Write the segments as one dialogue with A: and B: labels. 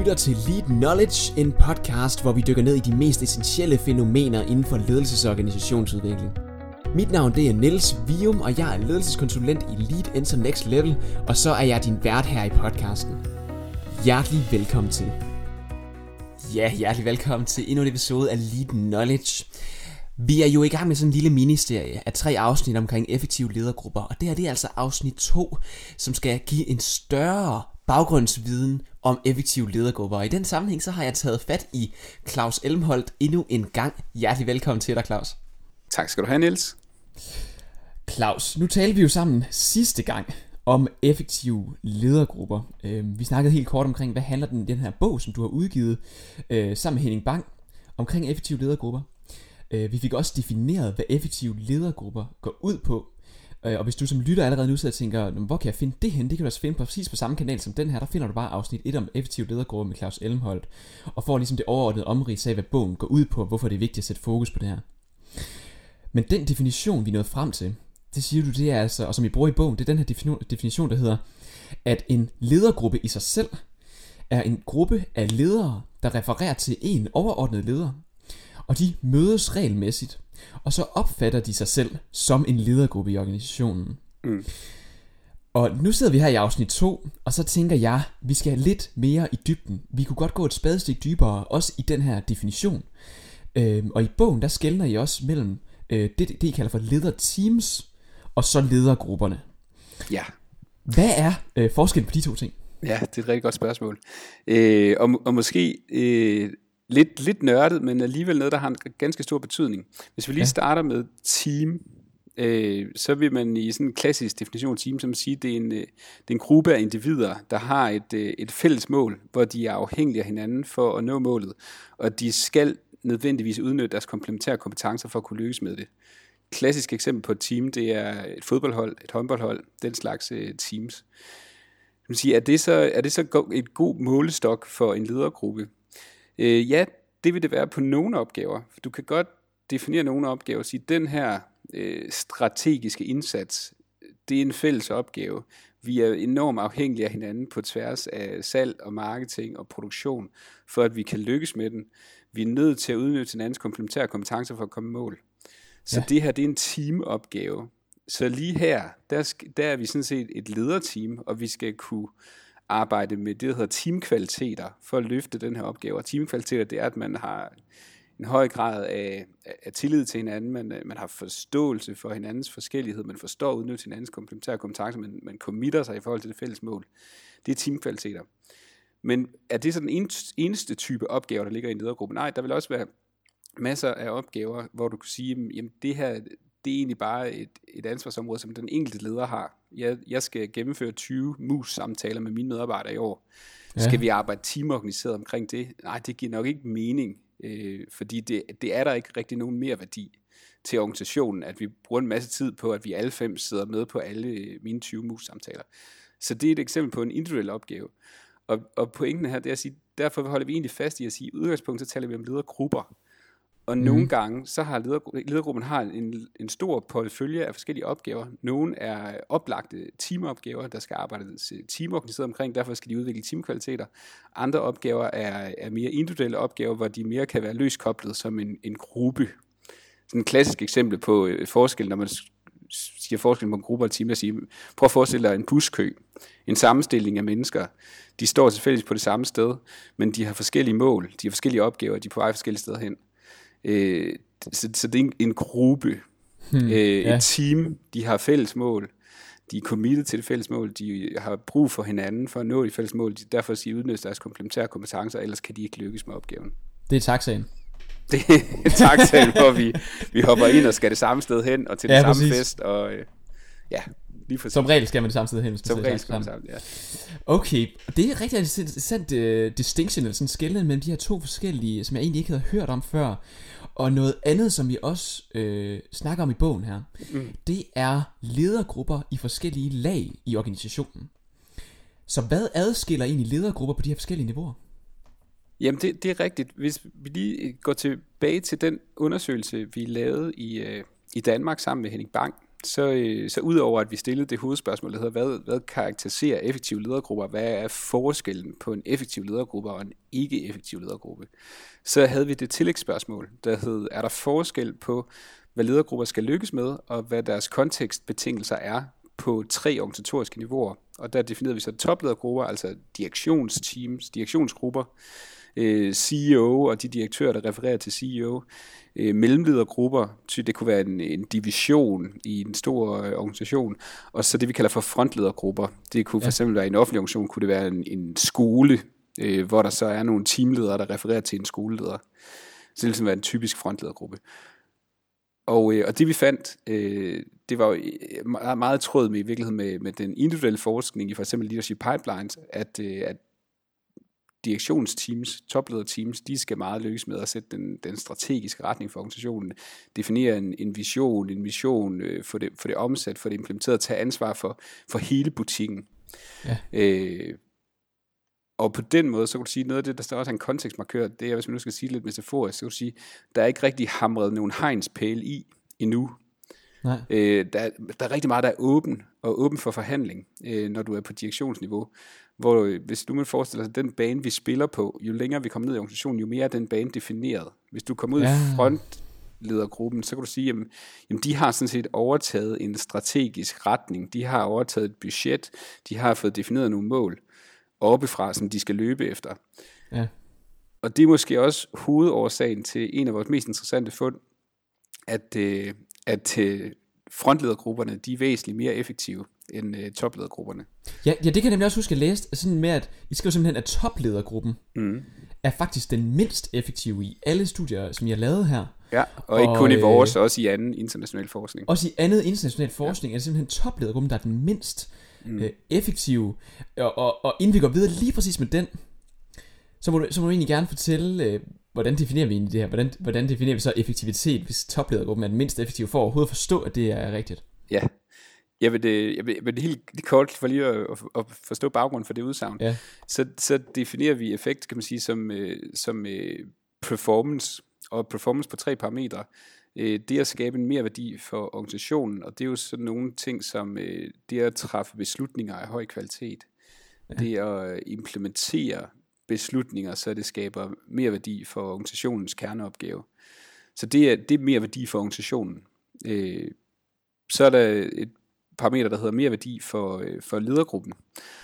A: lytter til Lead Knowledge, en podcast, hvor vi dykker ned i de mest essentielle fænomener inden for ledelses- og organisationsudvikling. Mit navn det er Niels Vium, og jeg er ledelseskonsulent i Lead Enter Next Level, og så er jeg din vært her i podcasten. Hjertelig velkommen til. Ja, hjertelig velkommen til endnu en episode af Lead Knowledge. Vi er jo i gang med sådan en lille ministerie af tre afsnit omkring effektive ledergrupper, og det her det er altså afsnit 2, som skal give en større baggrundsviden om effektive ledergrupper. Og i den sammenhæng så har jeg taget fat i Claus Elmholdt endnu en gang. Hjertelig velkommen til dig, Claus.
B: Tak skal du have, Niels.
A: Claus, nu talte vi jo sammen sidste gang om effektive ledergrupper. Øh, vi snakkede helt kort omkring, hvad handler den, den her bog, som du har udgivet øh, sammen med Henning Bang, omkring effektive ledergrupper. Øh, vi fik også defineret, hvad effektive ledergrupper går ud på. Øh, og hvis du som lytter allerede nu sidder og tænker, hvor kan jeg finde det hen? Det kan du altså finde på præcis på samme kanal som den her. Der finder du bare afsnit 1 om effektiv ledergruppe med Claus Elmholdt. Og får ligesom det overordnede omrids af, hvad bogen går ud på, hvorfor det er vigtigt at sætte fokus på det her. Men den definition, vi nåede frem til, det siger du, det er altså, og som I bruger i bogen, det er den her definition, der hedder, at en ledergruppe i sig selv er en gruppe af ledere, der refererer til en overordnet leder, og de mødes regelmæssigt, og så opfatter de sig selv som en ledergruppe i organisationen. Mm. Og nu sidder vi her i afsnit 2, og så tænker jeg, vi skal lidt mere i dybden. Vi kunne godt gå et spadestik dybere, også i den her definition. Øhm, og i bogen, der skældner I også mellem øh, det, det, I kalder for lederteams, og så ledergrupperne.
B: Ja.
A: Hvad er øh, forskellen på de to ting?
B: Ja, det er et rigtig godt spørgsmål. Øh, og, og måske øh, lidt, lidt nørdet, men alligevel noget, der har en ganske stor betydning. Hvis vi lige ja. starter med team, øh, så vil man i sådan en klassisk definition team, som siger, det er en, øh, det er en gruppe af individer, der har et, øh, et fælles mål, hvor de er afhængige af hinanden for at nå målet, og de skal nødvendigvis udnytte deres komplementære kompetencer for at kunne lykkes med det. Klassisk eksempel på et team, det er et fodboldhold, et håndboldhold, den slags uh, teams. Man sige, er, det så, er det så et god målestok for en ledergruppe? Uh, ja, det vil det være på nogle opgaver. Du kan godt definere nogle opgaver og sige, den her uh, strategiske indsats, det er en fælles opgave. Vi er enormt afhængige af hinanden på tværs af salg og marketing og produktion, for at vi kan lykkes med den. Vi er nødt til at udnytte hinandens komplementære kompetencer for at komme i mål. Så ja. det her, det er en teamopgave. Så lige her, der, der er vi sådan set et lederteam, og vi skal kunne arbejde med det, der hedder teamkvaliteter, for at løfte den her opgave. Og teamkvaliteter, det er, at man har en høj grad af, af tillid til hinanden, man, øh, man har forståelse for hinandens forskellighed, man forstår udnytte hinandens komplementære kompetencer, man, man committer sig i forhold til det fælles mål. Det er teamkvaliteter. Men er det så den eneste type opgaver, der ligger i en ledergruppe? Nej, der vil også være masser af opgaver, hvor du kan sige, jamen det her, det er egentlig bare et, et ansvarsområde, som den enkelte leder har. Jeg, jeg skal gennemføre 20 mus-samtaler med mine medarbejdere i år. Ja. Skal vi arbejde teamorganiseret omkring det? Nej, det giver nok ikke mening, øh, fordi det, det er der ikke rigtig nogen mere værdi til organisationen, at vi bruger en masse tid på, at vi alle fem sidder med på alle mine 20 mus-samtaler. Så det er et eksempel på en individuel opgave. Og, og pointen her, det er at sige, derfor holder vi egentlig fast i at sige, at i udgangspunktet taler vi om ledergrupper. Og mm. nogle gange, så har leder, ledergruppen har en, en stor portefølje af forskellige opgaver. Nogle er oplagte teamopgaver, der skal arbejdes teamorganiseret omkring, derfor skal de udvikle teamkvaliteter. Andre opgaver er, er mere individuelle opgaver, hvor de mere kan være løskoblet som en, en gruppe. Sådan et klassisk eksempel på øh, forskel, når man siger forskel på en gruppe og team, at sige, prøv at forestille dig en buskø, en sammenstilling af mennesker. De står selvfølgelig på det samme sted, men de har forskellige mål, de har forskellige opgaver, de er på vej forskellige steder hen. Øh, så, så det er en, en gruppe, hmm, øh, ja. et team, de har fælles mål, de er committed til det fælles mål, de har brug for hinanden for at nå de fælles mål, de derfor siger udnytte deres komplementære kompetencer, ellers kan de ikke lykkes med opgaven.
A: Det er taxaen.
B: Det er taxaen, hvor vi, vi hopper ind og skal det samme sted hen, og til ja, den samme præcis. fest, og øh, ja,
A: lige Som regel skal man det sted hen.
B: Som regel skal man sammen, ja.
A: Okay, det er rigtig interessant uh, distinction, eller sådan skældning mellem de her to forskellige, som jeg egentlig ikke havde hørt om før. Og noget andet, som vi også øh, snakker om i bogen her, mm. det er ledergrupper i forskellige lag i organisationen. Så hvad adskiller egentlig ledergrupper på de her forskellige niveauer?
B: Jamen det, det er rigtigt. Hvis vi lige går tilbage til den undersøgelse, vi lavede i, øh, i Danmark sammen med Henning Bang, så, øh, så udover at vi stillede det hovedspørgsmål, der hedder, hvad, hvad karakteriserer effektive ledergrupper, hvad er forskellen på en effektiv ledergruppe og en ikke-effektiv ledergruppe, så havde vi det tillægsspørgsmål, der hed, er der forskel på, hvad ledergrupper skal lykkes med, og hvad deres kontekstbetingelser er på tre organisatoriske niveauer. Og der definerede vi så topledergrupper, altså direktionsteams, direktionsgrupper, øh, CEO og de direktører, der refererer til CEO, øh, mellemledergrupper, så det kunne være en, en division i en stor øh, organisation, og så det vi kalder for frontledergrupper. Det kunne for eksempel være i en offentlig organisation, kunne det være en, en skole, øh, hvor der så er nogle teamledere, der refererer til en skoleleder. Så det vil ligesom være en typisk frontledergruppe. Og, øh, og det vi fandt, øh, det var jo øh, meget, meget tråd med i virkeligheden med, med den individuelle forskning i for eksempel leadership pipelines, at, øh, at direktionsteams, toplederteams, de skal meget lykkes med at sætte den, den strategiske retning for organisationen, definere en, en vision, en mission, øh, for, det, for det omsat, for det implementeret, tage ansvar for, for hele butikken. Ja. Øh, og på den måde, så kan du sige, noget af det, der også er en kontekstmarkør, det er, hvis man nu skal sige lidt metaforisk, så kan du sige, der er ikke rigtig hamret nogen hegnspæle i endnu. Nej. Øh, der, der er rigtig meget, der er åben, og åben for forhandling, øh, når du er på direktionsniveau. Hvor øh, hvis du må forestille dig, den bane, vi spiller på, jo længere vi kommer ned i organisationen, jo mere er den bane defineret. Hvis du kommer ud ja. i frontledergruppen, så kan du sige, jamen, jamen de har sådan set overtaget en strategisk retning, de har overtaget et budget, de har fået defineret nogle mål oppefra, som de skal løbe efter. Ja. Og det er måske også hovedårsagen til en af vores mest interessante fund, at, øh, at øh, frontledergrupperne de er væsentligt mere effektive end øh, topledergrupperne.
A: Ja, ja, det kan jeg nemlig også huske at læse, sådan med at I skriver simpelthen, at topledergruppen mm. er faktisk den mindst effektive i alle studier, som jeg har lavet her.
B: Ja, og, og ikke kun i vores, øh, også i anden international forskning.
A: Også i andet international forskning ja. er det simpelthen topledergruppen, der er den mindst mm. øh, effektive. Og, og, og inden vi går videre lige præcis med den, så må du, så må du egentlig gerne fortælle, øh, hvordan definerer vi egentlig det her? Hvordan, hvordan definerer vi så effektivitet, hvis topledergruppen er den mindst effektive, for at overhovedet forstå, at det er rigtigt?
B: Ja, jeg vil, det, jeg vil, jeg vil det helt lige kort for lige at, at forstå baggrunden for det udsagn. Ja. Så, så definerer vi effekt, kan man sige, som, øh, som øh, performance, og performance på tre parametre. Øh, det at skabe en mere værdi for organisationen, og det er jo sådan nogle ting som det at træffe beslutninger af høj kvalitet. Ja. Det at implementere beslutninger, så det skaber mere værdi for organisationens kerneopgave. Så det er, det er mere værdi for organisationen. Øh, så er der et parameter, der hedder mere værdi for, øh, for ledergruppen,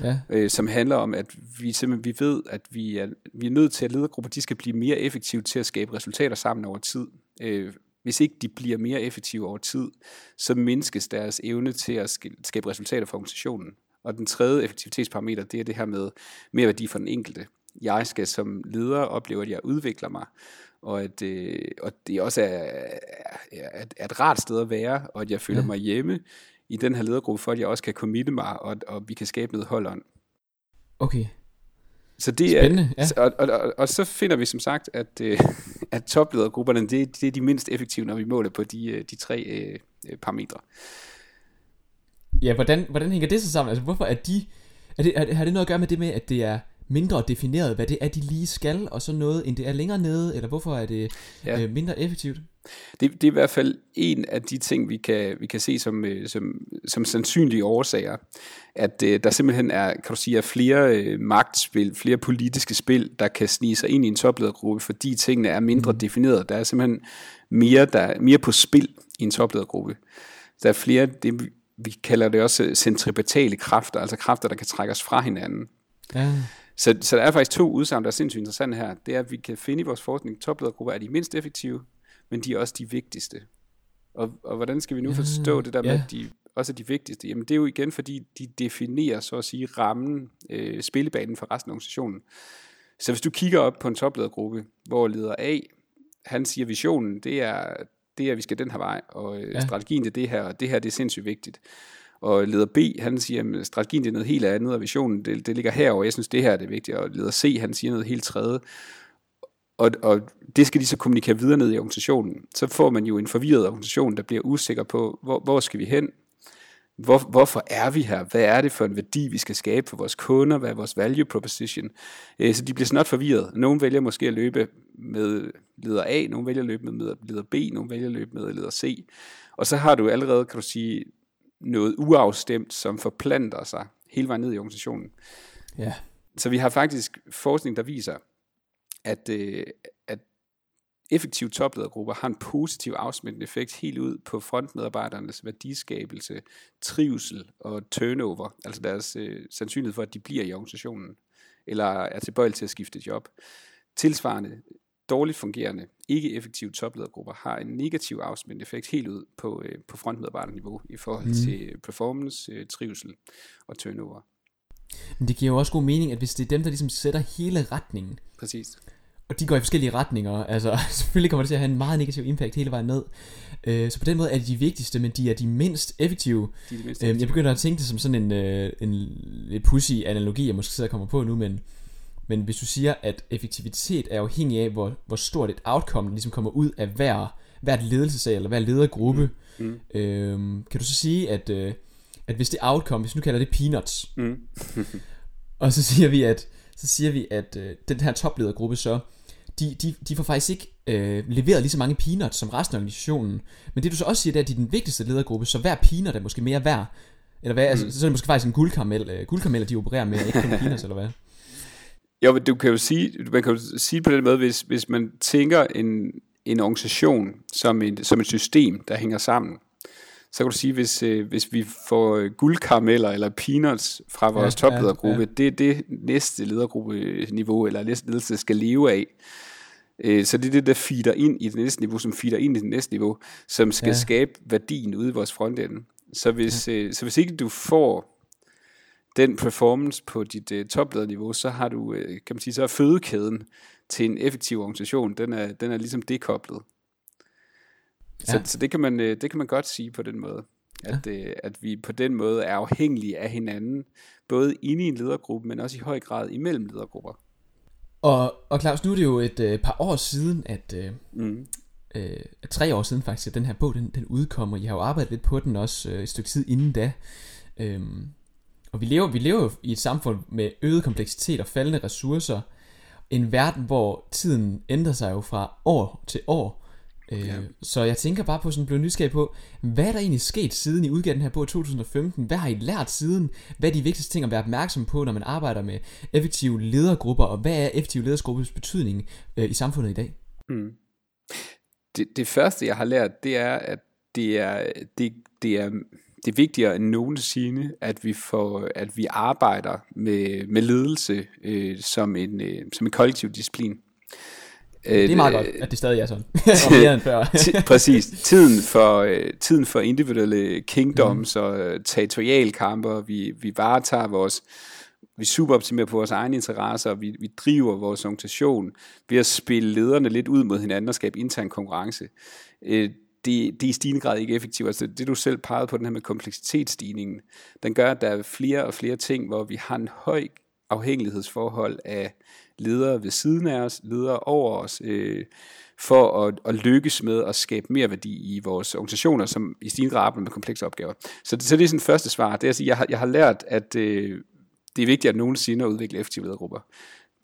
B: ja. øh, som handler om, at vi simpelthen vi ved, at vi er, vi er nødt til, at ledergrupper de skal blive mere effektive til at skabe resultater sammen over tid. Øh, hvis ikke de bliver mere effektive over tid, så mindskes deres evne til at skabe resultater for organisationen. Og den tredje effektivitetsparameter, det er det her med mere værdi for den enkelte. Jeg skal som leder opleve, at jeg udvikler mig, og at, øh, og det også er, er, er et rart sted at være, og at jeg føler ja. mig hjemme i den her ledergruppe, for at jeg også kan committe mig, og, og vi kan skabe noget hold
A: Okay.
B: Så det Spændende, er, ja. og, og, og, og så finder vi som sagt, at, øh, at topledergrupperne, det, det er de mindst effektive, når vi måler på de, øh, de tre øh, parametre.
A: Ja, hvordan, hvordan hænger det så sammen? Altså, hvorfor er de... Er det, er, har det noget at gøre med det med, at det er mindre defineret, hvad det er, de lige skal, og så noget, end det er længere nede, eller hvorfor er det ja. øh, mindre effektivt?
B: Det, det er i hvert fald en af de ting, vi kan, vi kan se som, øh, som, som sandsynlige årsager, at øh, der simpelthen er, kan du sige, er flere øh, magtspil, flere politiske spil, der kan snige sig ind i en topledergruppe, fordi tingene er mindre mm. defineret. Der er simpelthen mere, der er mere på spil i en topledergruppe. Der er flere, det, vi kalder det også centripetale kræfter, altså kræfter, der kan trække os fra hinanden. Ja. Så, så der er faktisk to udsagn, der er sindssygt interessante her. Det er, at vi kan finde i vores forskning, at topledergrupper er de mindst effektive, men de er også de vigtigste. Og, og hvordan skal vi nu forstå det der med, at de også er de vigtigste? Jamen det er jo igen, fordi de definerer, så at sige, rammen, øh, spillebanen for resten af organisationen. Så hvis du kigger op på en topledergruppe, hvor leder A, han siger, visionen, det er, det er, at vi skal den her vej, og øh, ja. strategien det er det her, og det her det er sindssygt vigtigt. Og leder B, han siger, at strategien det er noget helt andet, og visionen det, det ligger herover. Jeg synes, det her er det vigtige. Og leder C, han siger noget helt tredje. Og, og det skal de så kommunikere videre ned i organisationen. Så får man jo en forvirret organisation, der bliver usikker på, hvor, hvor skal vi hen? Hvor, hvorfor er vi her? Hvad er det for en værdi, vi skal skabe for vores kunder? Hvad er vores value proposition? Øh, så de bliver snart forvirret. Nogle vælger måske at løbe med leder A, nogle vælger at løbe med leder B, nogle vælger at løbe med leder C. Og så har du allerede, kan du sige, noget uafstemt, som forplanter sig hele vejen ned i organisationen.
A: Ja.
B: Så vi har faktisk forskning, der viser, at, øh, at effektive topledergrupper har en positiv afsmittende effekt helt ud på frontmedarbejdernes værdiskabelse, trivsel og turnover, altså deres øh, sandsynlighed for, at de bliver i organisationen, eller er tilbøjelige til at skifte job. Tilsvarende dårligt fungerende, ikke effektive topledergrupper har en negativ afsmittende effekt helt ud på, øh, på frontmedarbejderniveau i forhold mm. til performance, øh, trivsel og turnover.
A: Men det giver jo også god mening, at hvis det er dem, der ligesom sætter hele retningen,
B: Præcis
A: og de går i forskellige retninger. Altså, selvfølgelig kommer det til at have en meget negativ impact hele vejen ned. Øh, så på den måde er de de vigtigste, men de er de mindst effektive.
B: De er de mindst effektive.
A: Øh, jeg begynder at tænke det som sådan en, øh, en lidt pussy analogi, jeg måske sidder og kommer på nu, men, men hvis du siger, at effektivitet er afhængig af, hvor, hvor stort et outcome, der ligesom kommer ud af hver, hvert ledelsesag, eller hver ledergruppe, mm. Mm. Øh, kan du så sige, at, øh, at hvis det outcome, hvis nu kalder det peanuts, mm. og så siger vi, at så siger vi, at øh, den her topledergruppe så de, de, de får faktisk ikke øh, leveret lige så mange peanuts som resten af organisationen. Men det du så også siger, det er, at de er den vigtigste ledergruppe, så hver peanut er måske mere værd. Eller hvad, altså, mm. altså, så er det måske faktisk en guldkaramel, øh, guldkarameller, de opererer med, ikke kun peanuts, eller hvad?
B: Jo, men du kan jo sige, man kan jo sige på den måde, hvis, hvis man tænker en, en organisation som, en, som et system, der hænger sammen, så kan du sige, hvis, øh, hvis vi får guldkarameller eller peanuts fra vores ja, topledergruppe, ja, ja. det er det næste ledergruppe-niveau, eller næste ledelse skal leve af. Øh, så det er det, der feeder ind i det næste niveau, som feeder ind i det næste niveau, som skal ja. skabe værdien ude i vores frontende. Så hvis, ja. øh, så hvis ikke du får den performance på dit uh, toplederniveau, så har du, uh, kan man sige, så er fødekæden til en effektiv organisation, den er, den er ligesom dekoblet. Ja. Så, så det, kan man, det kan man godt sige på den måde. At, ja. at vi på den måde er afhængige af hinanden, både inde i en ledergruppe, men også i høj grad imellem ledergrupper.
A: Og, og Claus, nu er det jo et øh, par år siden, at øh, mm. øh, tre år siden faktisk, at den her bog den, den udkommer. Jeg har jo arbejdet lidt på den også øh, et stykke tid inden da. Øhm, og vi lever, vi lever jo i et samfund med øget kompleksitet og faldende ressourcer. En verden, hvor tiden ændrer sig jo fra år til år. Øh, ja. Så jeg tænker bare på sådan blevet nysgerrig på, hvad er der egentlig sket siden I udgav den her bog i 2015? Hvad har I lært siden? Hvad er de vigtigste ting at være opmærksom på, når man arbejder med effektive ledergrupper? Og hvad er effektive ledergruppers betydning øh, i samfundet i dag? Mm.
B: Det, det første jeg har lært, det er, at det er, det, det er, det er vigtigere end nogensinde, at vi får, at vi arbejder med, med ledelse øh, som, en, øh, som en kollektiv disciplin.
A: Det er meget godt, at det stadig er sådan. mere end før.
B: præcis. Tiden for, øh, tiden for individuelle kingdoms mm. og øh, territorialkamper, vi, vi varetager vores, vi superoptimerer på vores egne interesser, vi, vi driver vores organisation ved at spille lederne lidt ud mod hinanden og skabe intern konkurrence. Det, det er i stigende grad ikke effektivt. Altså det du selv pegede på, den her med kompleksitetsstigningen, den gør, at der er flere og flere ting, hvor vi har en høj afhængighedsforhold af ledere ved siden af os, ledere over os, øh, for at, at lykkes med at skabe mere værdi i vores organisationer, som i stigende grad arbejder med komplekse opgaver. Så, så det er sådan første svar. Det er at sige, jeg har, jeg har lært, at øh, det er vigtigt at nogensinde at udvikle effektive ledergrupper.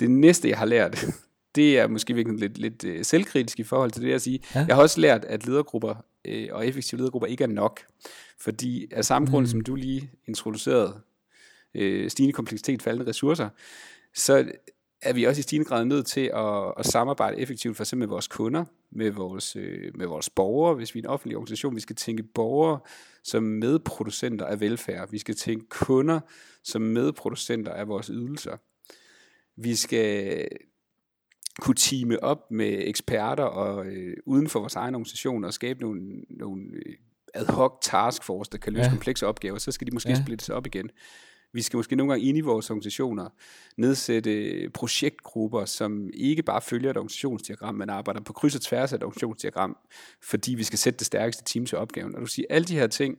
B: Det næste, jeg har lært, det er måske virkelig lidt, lidt øh, selvkritisk i forhold til det at sige. Ja. Jeg har også lært, at ledergrupper øh, og effektive ledergrupper ikke er nok. Fordi af samme grund, mm. som du lige introducerede, øh, stigende kompleksitet, faldende ressourcer, så er vi også i stigende grad nødt til at, at samarbejde effektivt for eksempel med vores kunder, med vores, øh, med vores borgere, hvis vi er en offentlig organisation. Vi skal tænke borgere som medproducenter af velfærd. Vi skal tænke kunder som medproducenter af vores ydelser. Vi skal kunne teame op med eksperter og øh, uden for vores egen organisation og skabe nogle, nogle øh, ad hoc taskforce, der kan løse ja. komplekse opgaver, så skal de måske ja. splittes op igen. Vi skal måske nogle gange ind i vores organisationer nedsætte projektgrupper, som ikke bare følger et organisationsdiagram, men arbejder på kryds og tværs af et organisationsdiagram, fordi vi skal sætte det stærkeste team til opgaven. Og du siger, alle de her ting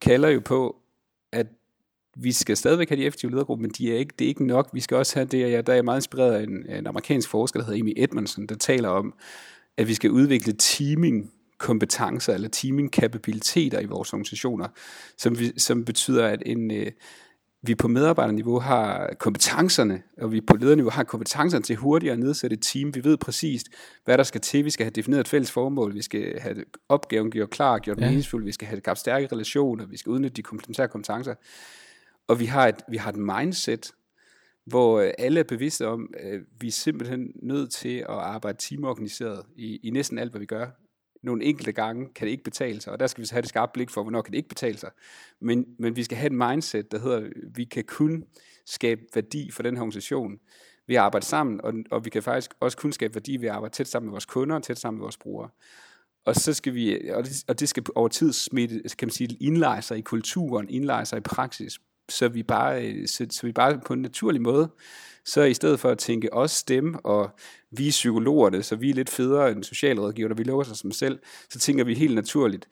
B: kalder jo på, at vi skal stadigvæk have de effektive ledergrupper, men de er ikke, det er ikke nok. Vi skal også have det, jeg, der er meget inspireret af en, en amerikansk forsker, der hedder Amy Edmondson, der taler om, at vi skal udvikle teaming kompetencer eller teaming kapabiliteter i vores organisationer, som, vi, som betyder, at en, øh, vi på medarbejderniveau har kompetencerne, og vi på lederniveau har kompetencerne til hurtigere at nedsætte et team. Vi ved præcist, hvad der skal til. Vi skal have defineret et fælles formål. Vi skal have opgaven gjort klar, gjort ja. meningsfuld. Vi skal have skabt stærke relationer. Vi skal udnytte de komplementære kompetencer. Og vi har et, vi har et mindset, hvor øh, alle er bevidste om, at vi er simpelthen nødt til at arbejde teamorganiseret i, i næsten alt, hvad vi gør nogle enkelte gange kan det ikke betale sig, og der skal vi så have det skarpe blik for, hvornår kan det ikke betale sig. Men, men vi skal have et mindset, der hedder, vi kan kun skabe værdi for den her organisation ved at arbejde sammen, og, og vi kan faktisk også kun skabe værdi ved at arbejde tæt sammen med vores kunder og tæt sammen med vores brugere. Og så skal vi, og det, og det skal over tid smitte, kan man sige, indleje sig i kulturen, indleje sig i praksis, så vi bare, øh, så, så vi bare på en naturlig måde så i stedet for at tænke os dem, og vi er psykologerne, så vi er lidt federe end socialrådgiver, og vi lukker sig som selv, så tænker vi helt naturligt,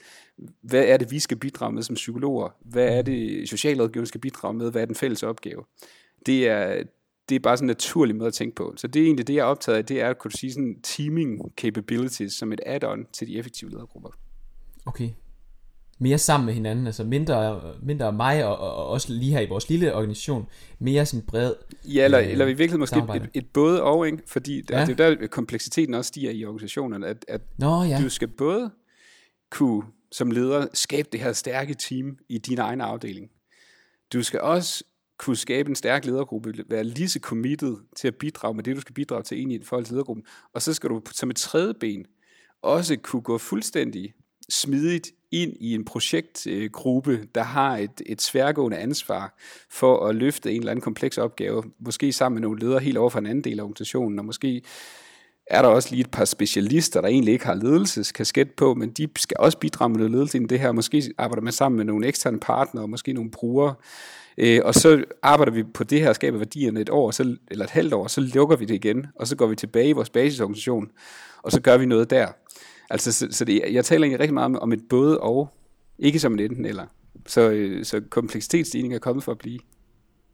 B: hvad er det, vi skal bidrage med som psykologer? Hvad er det, socialrådgiver skal bidrage med? Hvad er den fælles opgave? Det er, det er bare sådan en naturlig måde at tænke på. Så det er egentlig det, jeg er optaget af, det er at kunne sige sådan teaming capabilities som et add-on til de effektive ledergrupper.
A: Okay, mere sammen med hinanden, altså mindre, mindre mig og, og også lige her i vores lille organisation, mere sådan bred
B: Ja, eller, øh, eller i virkeligheden måske et, et både og, ikke? fordi der, ja. det er der kompleksiteten også stiger i organisationerne, at, at Nå, ja. du skal både kunne som leder skabe det her stærke team i din egen afdeling. Du skal også kunne skabe en stærk ledergruppe, være lige så committed til at bidrage med det, du skal bidrage til ind i forhold til ledergruppen. Og så skal du som et tredje ben også kunne gå fuldstændig smidigt ind i en projektgruppe, øh, der har et, et sværgående ansvar for at løfte en eller anden kompleks opgave, måske sammen med nogle ledere helt over for en anden del af organisationen, og måske er der også lige et par specialister, der egentlig ikke har ledelseskasket på, men de skal også bidrage med noget ledelse i det her. Måske arbejder man sammen med nogle eksterne partnere, måske nogle brugere, øh, og så arbejder vi på det her og skaber værdierne et år, så, eller et halvt år, så lukker vi det igen, og så går vi tilbage i vores basisorganisation, og så gør vi noget der. Altså, så, så det, jeg taler egentlig rigtig meget om, om et både og, ikke som et enten eller. Så, øh, så kompleksitetsstigning er kommet for at blive.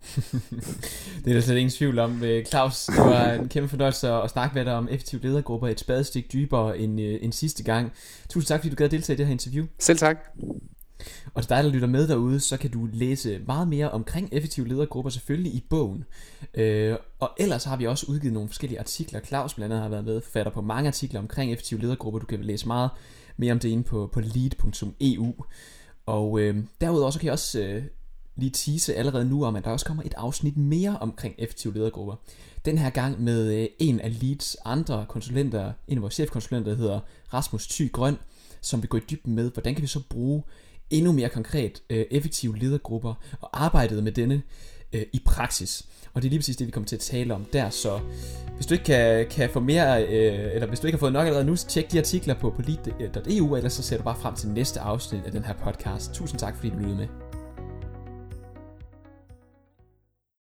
A: det er der slet ingen tvivl om. Øh, Claus, det var en kæmpe fornøjelse at snakke med dig om effektive ledergrupper et spadestik dybere end, øh, end sidste gang. Tusind tak, fordi du gad deltage i det her interview.
B: Selv tak.
A: Og til dig, der lytter med derude, så kan du læse meget mere omkring effektive ledergrupper selvfølgelig i bogen. Øh, og ellers har vi også udgivet nogle forskellige artikler. Claus blandt andet har været med fatter på mange artikler omkring effektive ledergrupper. Du kan læse meget mere om det inde på, på lead.eu. Og øh, derudover så kan jeg også øh, lige tease allerede nu om, at der også kommer et afsnit mere omkring effektive ledergrupper. Den her gang med øh, en af Leads andre konsulenter, en af vores chefkonsulenter, der hedder Rasmus Thy Grøn, som vil gå i dybden med, hvordan kan vi så bruge endnu mere konkret øh, effektive ledergrupper og arbejdet med denne øh, i praksis. Og det er lige præcis det, vi kommer til at tale om der, så hvis du ikke kan, kan få mere, øh, eller hvis du ikke har fået nok allerede nu, så tjek de artikler på polit.eu, øh, eller så ser du bare frem til næste afsnit af den her podcast. Tusind tak, fordi du lyttede med.